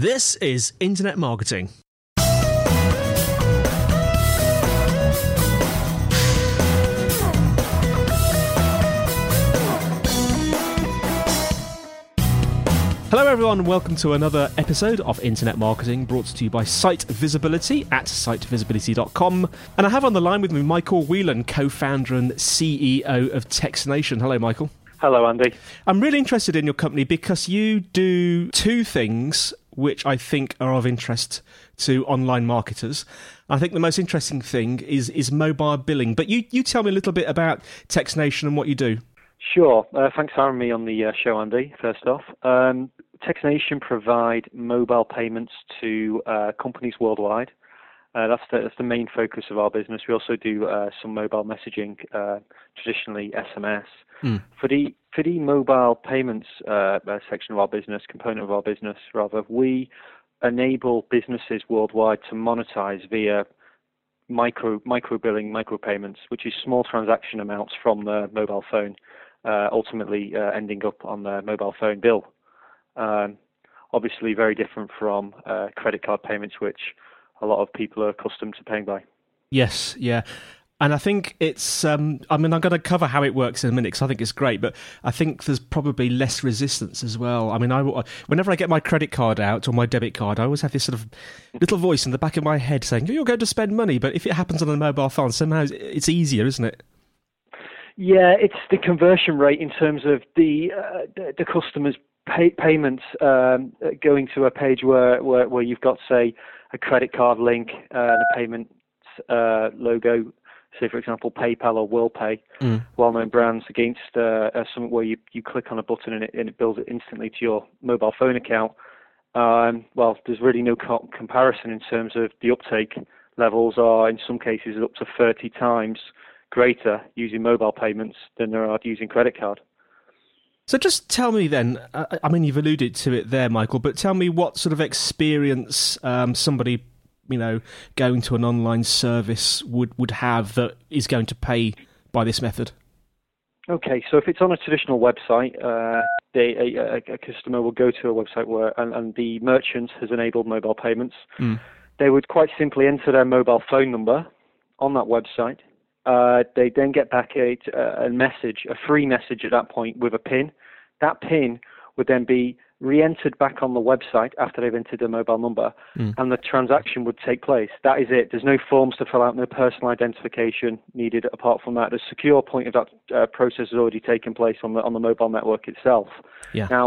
This is Internet Marketing. Hello, everyone, welcome to another episode of Internet Marketing brought to you by Site Visibility at sitevisibility.com. And I have on the line with me Michael Whelan, co founder and CEO of txtNation. Hello, Michael. Hello, Andy. I'm really interested in your company because you do two things which I think are of interest to online marketers. I think the most interesting thing is is mobile billing. But you, you tell me a little bit about txtNation and what you do. Sure. Uh, thanks for having me on the uh, show, Andy. First off, um, TextNation provide mobile payments to uh, companies worldwide. Uh, that's the that's the main focus of our business. We also do uh, some mobile messaging, uh, traditionally SMS. Mm. For the for the mobile payments section of our business, component of our business, rather, we enable businesses worldwide to monetize via micro micro billing, micro payments, which is small transaction amounts from the mobile phone uh, ultimately uh, ending up on their mobile phone bill. Um, obviously, very different from uh, credit card payments, which a lot of people are accustomed to paying by. Yes, yeah. And I think it's, um, I mean, I'm going to cover how it works in a minute because I think it's great, but I think there's probably less resistance as well. I mean, I, whenever I get my credit card out or my debit card, I always have this sort of little voice in the back of my head saying, you're going to spend money. But if it happens on a mobile phone, somehow it's easier, isn't it? Yeah, it's the conversion rate in terms of the uh, the, the customers' pay, payments um, going to a page where, where, where you've got say a credit card link uh, and a payment uh, logo, say for example PayPal or WorldPay, mm. well-known brands, against uh, something where you, you click on a button and it, and it builds it instantly to your mobile phone account. Um, well, there's really no co- comparison in terms of the uptake levels are in some cases up to 30 times greater using mobile payments than there are using credit card. So just tell me then, uh, I mean, you've alluded to it there, Michael, but tell me what sort of experience um, somebody, you know, going to an online service would, would have that is going to pay by this method. Okay, so if it's on a traditional website, uh, they, a, a, customer will go to a website where and, and the merchant has enabled mobile payments. Mm. They would quite simply enter their mobile phone number on that website. Uh, they then get back a, a message, a free message at that point with a PIN. That PIN would then be re-entered back on the website after they've entered their mobile number, mm. and the transaction would take place. That is it. There's no forms to fill out, no personal identification needed apart from that. The secure point of that uh, process has already taken place on the on the mobile network itself. Yeah. Now,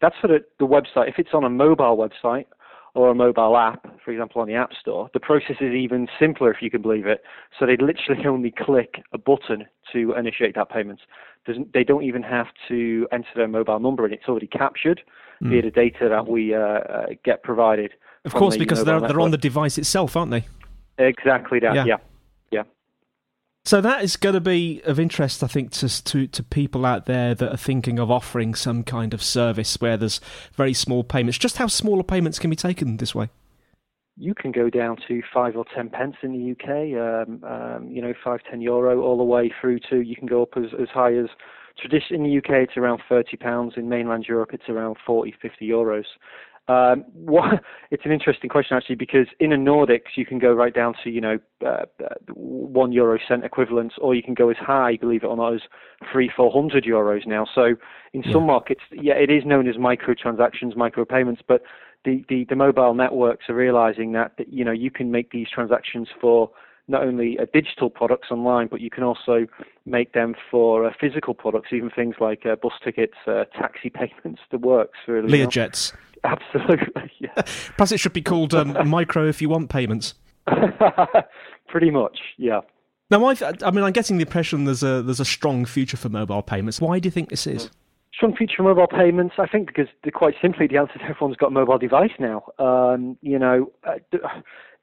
that's for the, the website. If it's on a mobile website, or a mobile app, for example, on the App Store, the process is even simpler, if you can believe it. So they literally only click a button to initiate that payment. they don't even have to enter their mobile number, and it's already captured mm. via the data that we uh, get provided. Of course, because they're, they're on the device itself, aren't they? Exactly that. Yeah. yeah. So that is going to be of interest, I think, to, to to people out there that are thinking of offering some kind of service where there's very small payments. Just how smaller payments can be taken this way? You can go down to five or ten pence in the UK, um, um, you know, five ten euro, all the way through to you can go up as as high as tradition in the UK it's around 30 pounds in mainland Europe it's around 40 50 euros um, what, it's an interesting question actually because in the Nordics you can go right down to you know uh, uh, one euro cent equivalents, or you can go as high, believe it or not, as three four hundred euros now. So in yeah. some markets, yeah, it is known as microtransactions, micropayments, but the, the, the mobile networks are realizing that, that you know you can make these transactions for not only uh, digital products online, but you can also make them for uh, physical products, even things like uh, bus tickets, uh, taxi payments. The works really. Learjets. Absolutely. Yeah. Plus, it should be called um, micro if you want payments. Pretty much, yeah. Now, I, I mean, I'm getting the impression there's a there's a strong future for mobile payments. Why do you think this is? Strong future for mobile payments, I think, because quite simply the answer is everyone's got a mobile device now. Um, you know, uh,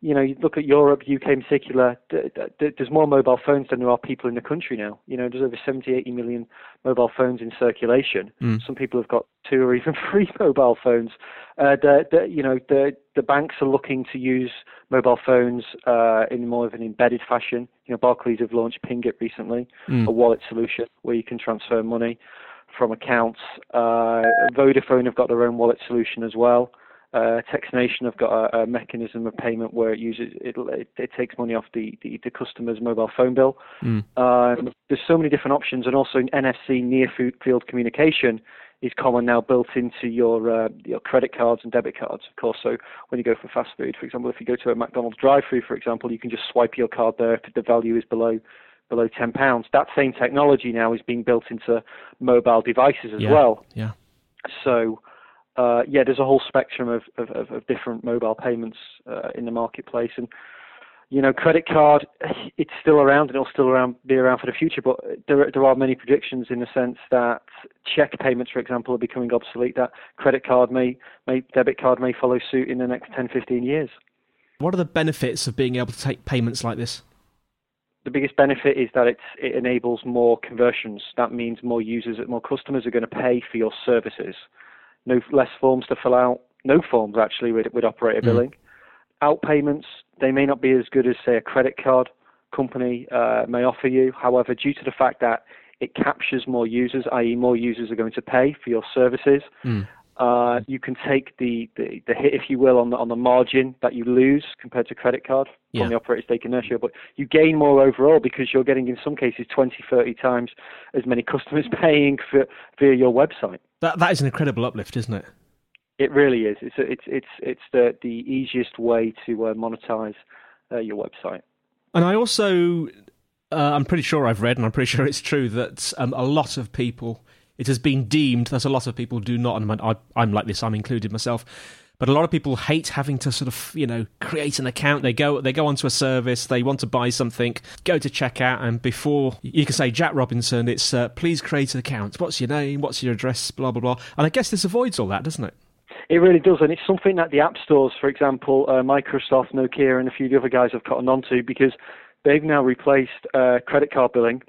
you know, you look at Europe, UK in particular, there's more mobile phones than there are people in the country now. You know, there's over 70, 80 million mobile phones in circulation. Mm. Some people have got two or even three mobile phones. Uh, the, the, you know, the, the banks are looking to use mobile phones uh, in more of an embedded fashion. You know, Barclays have launched Pingit recently, mm. a wallet solution where you can transfer money from accounts. Uh, Vodafone have got their own wallet solution as well. Uh, txtNation have got a, a, mechanism of payment where it uses it, it, it takes money off the, the, the, customer's mobile phone bill. Mm. Um, there's so many different options, and also NFC near field communication is common now built into your uh, your credit cards and debit cards, of course. So when you go for fast food, for example, if you go to a McDonald's drive-through, for example, you can just swipe your card there if the value is below below ten pounds. That same technology now is being built into mobile devices as yeah. well. Yeah. So uh, yeah, there's a whole spectrum of, of, of different mobile payments uh, in the marketplace, and you know, credit card, it's still around and it'll still around, be around for the future. But there, there are many predictions in the sense that check payments, for example, are becoming obsolete. That credit card may, may debit card may follow suit in the next 10, 15 years. What are the benefits of being able to take payments like this? The biggest benefit is that it's, it enables more conversions. That means more users, more customers are going to pay for your services no less forms to fill out, no forms actually with, with operator mm. billing. Outpayments, they may not be as good as, say, a credit card company uh, may offer you. However, due to the fact that it captures more users, i.e., more users are going to pay for your services, mm. Uh, you can take the, the, the, hit, if you will, on the, on the margin that you lose compared to credit card yeah. from the operator stake inertia, but you gain more overall because you're getting, in some cases, 20, 30 times as many customers paying for, via your website. That, that is an incredible uplift, isn't it? It really is. It's, it's, it's, it's the, the easiest way to uh, monetize uh, your website. And I also, uh, I'm pretty sure I've read, and I'm pretty sure it's true, that um, a lot of people it has been deemed that a lot of people do not, and I, I'm like this, I'm included myself. But a lot of people hate having to sort of, you know, create an account. They go, they go onto a service, they want to buy something, go to checkout, and before you can say Jack Robinson, it's uh, please create an account. What's your name? What's your address? Blah blah blah. And I guess this avoids all that, doesn't it? It really does, and it's something that the app stores, for example, uh, Microsoft, Nokia, and a few of the other guys have gotten onto because they've now replaced uh, credit card billing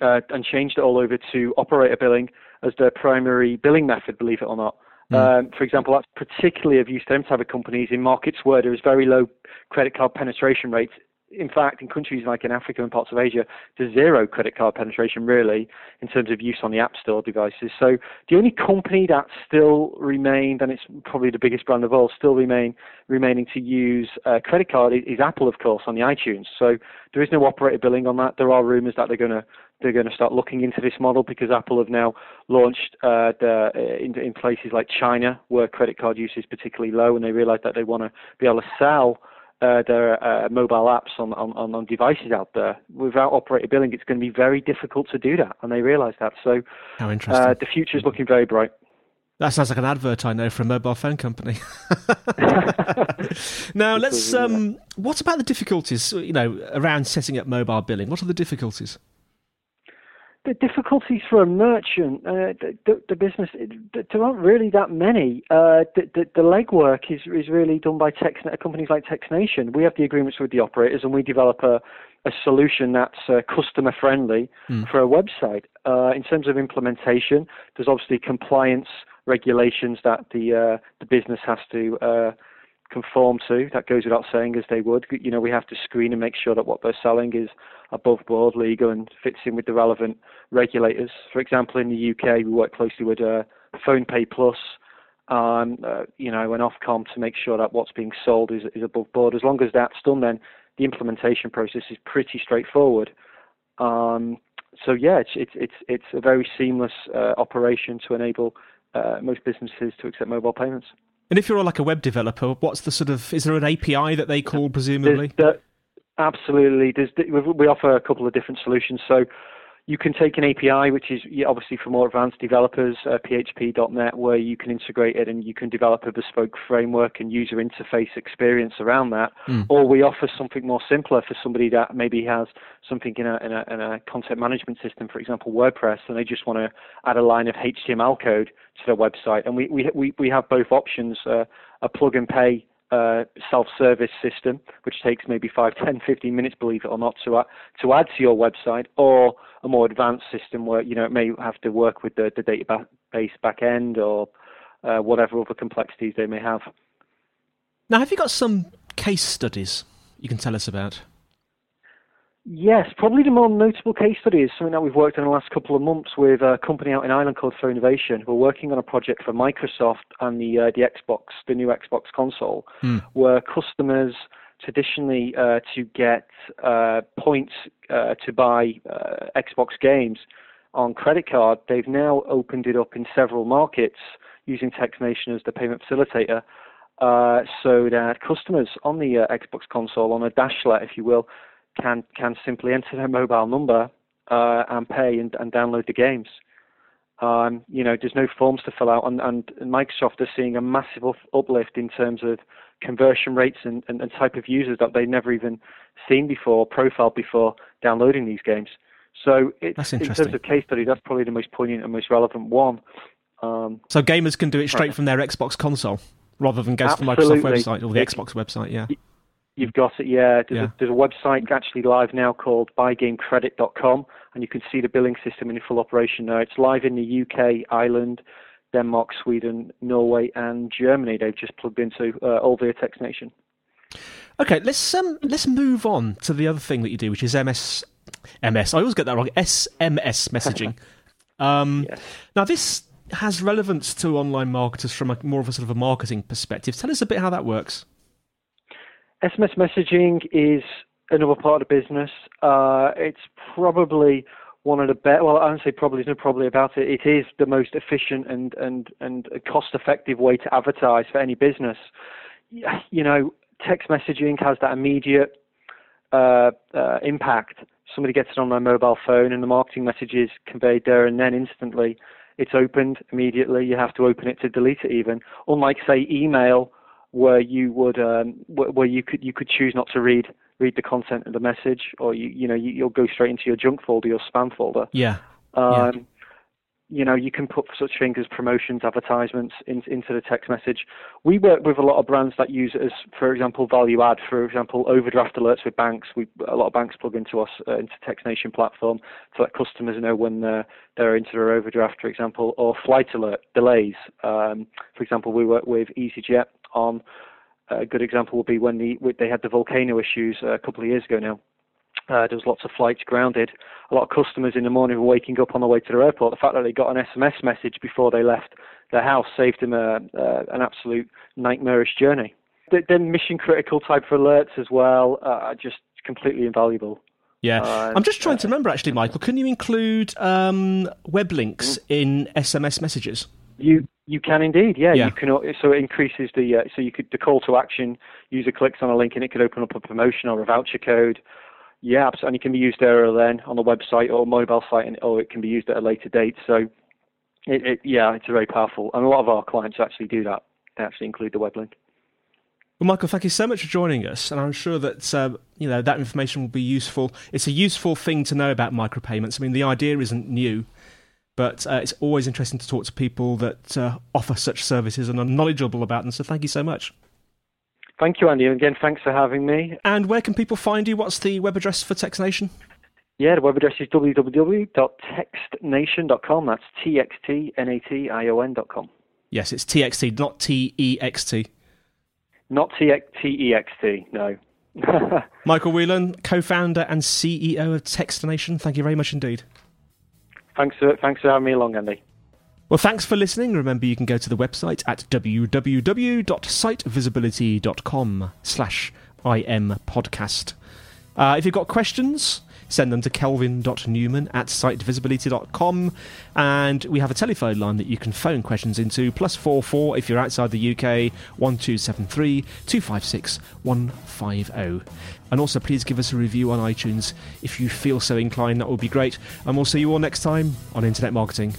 uh, and changed it all over to operator billing as their primary billing method, believe it or not. Mm. Um, for example, that's particularly of use to them type of companies in markets where there is very low credit card penetration rates. In fact, in countries like in Africa and parts of Asia, there's zero credit card penetration really in terms of use on the App Store devices. So the only company that still remained, and it's probably the biggest brand of all, still remain remaining to use uh, credit card is Apple, of course, on the iTunes. So there is no operator billing on that. There are rumours that they're going to they're going to start looking into this model because Apple have now launched uh, the, uh, in, in, places like China where credit card use is particularly low, and they realize that they want to be able to sell uh, their uh, mobile apps on, on, on devices out there without operator billing. It's going to be very difficult to do that, and they realize that. So, how interesting. Uh, the future is looking very bright. That sounds like an advert I know for a mobile phone company. now let's. Um, what about the difficulties? You know, around setting up mobile billing. What are the difficulties? The difficulties for a merchant, uh, the, the, business, there aren't really that many. Uh, the, the, the, legwork is, is really done by Tex, companies like txtNation. We have the agreements with the operators and we develop a, a solution that's uh, customer friendly mm. for a website. Uh, in terms of implementation, there's obviously compliance regulations that the, uh, the business has to uh, conform to. That goes without saying, as they would. You know, we have to screen and make sure that what they're selling is above board, legal, and fits in with the relevant regulators. For example, in the UK, we work closely with uh, PhonepayPlus, um, uh, you know, and Ofcom to make sure that what's being sold is, is above board. As long as that's done, then the implementation process is pretty straightforward. Um, so yeah, it's it's it's it's a very seamless uh, operation to enable uh, most businesses to accept mobile payments. And if you're like a web developer, what's the sort of is there an API that they call presumably? The, absolutely. There's, we offer a couple of different solutions. So you can take an API, which is obviously for more advanced developers, uh, PHP.NET, where you can integrate it and you can develop a bespoke framework and user interface experience around that. Mm. Or we offer something more simpler for somebody that maybe has something in a, in a, in a content management system, for example, WordPress, and they just want to add a line of HTML code to their website. And we, we, we, have both options, uh, a plug and pay uh, self-service system, which takes maybe 5, 10, 15 minutes, believe it or not, to, uh, to add to your website, or a more advanced system where you know it may have to work with the, the database backend or uh, whatever other complexities they may have. Now, have you got some case studies you can tell us about? Yes, probably the more notable case study is something that we've worked on in the last couple of months with a company out in Ireland called For Innovation. We're working on a project for Microsoft and the uh, the Xbox, the new Xbox console, Hmm. where customers traditionally uh, to get uh, points uh, to buy uh, Xbox games on credit card, they've now opened it up in several markets using txtNation as the payment facilitator. Uh, so that customers on the uh, Xbox console, on a dashlet, if you will, can can simply enter their mobile number uh, and pay and, and download the games. Um, you know, there's no forms to fill out, and, and Microsoft are seeing a massive up- uplift in terms of conversion rates and, and, and type of users that they've never even seen before, profiled before downloading these games. So in terms of case study, that's probably the most poignant and most relevant one. Um, So gamers can do it straight from their Xbox console rather than go to the Microsoft website or the It- Xbox website. Yeah. You've got it, yeah. There's, Yeah. A, there's a website actually live now called buygamecredit.com, and you can see the billing system in full operation now. It's live in the UK, Ireland, Denmark, Sweden, Norway, and Germany. They've just plugged into uh, all via txtNation. Okay, let's um let's move on to the other thing that you do, which is MS MS. I always get that wrong. SMS messaging. um, Yes. Now this has relevance to online marketers from a more of a sort of a marketing perspective. Tell us a bit how that works. SMS messaging is another part of the business. Uh, it's probably one of the best. Well, I don't say probably. There's no probably about it. It is the most efficient and and and cost-effective way to advertise for any business. You know, text messaging has that immediate uh, uh, impact. Somebody gets it on their mobile phone, and the marketing message is conveyed there and then instantly. It's opened immediately. You have to open it to delete it, even. Unlike, say, email, where you would um, where, you could you could choose not to read read the content of the message, or you you know you, you'll go straight into your junk folder, your spam folder. Yeah. Um, You know, you can put such things as promotions, advertisements in, into the text message. We work with a lot of brands that use it as, for example, value add. For example, overdraft alerts with banks. We a lot of banks plug into us uh, into txtNation platform to let customers know when they're, they're into their overdraft, for example, or flight alert delays. Um, for example, we work with EasyJet on. A good example would be when the they had the volcano issues uh, a couple of years ago now. Uh, there was lots of flights grounded. A lot of customers in the morning were waking up on the way to their airport. The fact that they got an SMS message before they left their house saved them a, uh, an absolute nightmarish journey. The, the mission critical type of alerts as well uh, are just completely invaluable. Yeah. Uh, I'm just trying to remember actually, Michael. Can you include um, web links in SMS messages? You you can indeed, yeah. Yeah. You can so it increases the uh, so you could the call to action. User clicks on a link and it could open up a promotion or a voucher code. Yeah, and it can be used there or then on the website or mobile site, and, or it can be used at a later date. So, it, it, yeah, it's very powerful, and a lot of our clients actually do that. They actually include the web link. Well, Michael, thank you so much for joining us, and I'm sure that uh, you know that information will be useful. It's a useful thing to know about micropayments. I mean, the idea isn't new, but uh, it's always interesting to talk to people that uh, offer such services and are knowledgeable about them. So, thank you so much. Thank you, Andy, and again, thanks for having me. And where can people find you? What's the web address for txtNation? Yeah, the web address is www.txtnation.com. That's t x t n a t i o n.com. Yes, it's TXT, not T E X T. Not t t e x t. No. Michael Whelan, co-founder and CEO of txtNation. Thank you very much indeed. Thanks for thanks for having me along, Andy. Well, thanks for listening. Remember, you can go to the website at www.sitevisibility.com slash impodcast. Uh, if you've got questions, send them to kelvin.newman at sitevisibility.com. And we have a telephone line that you can phone questions into, plus four four if you're outside the UK, 1273 256 150. And also, please give us a review on iTunes if you feel so inclined. That would be great. And we'll see you all next time on Internet Marketing.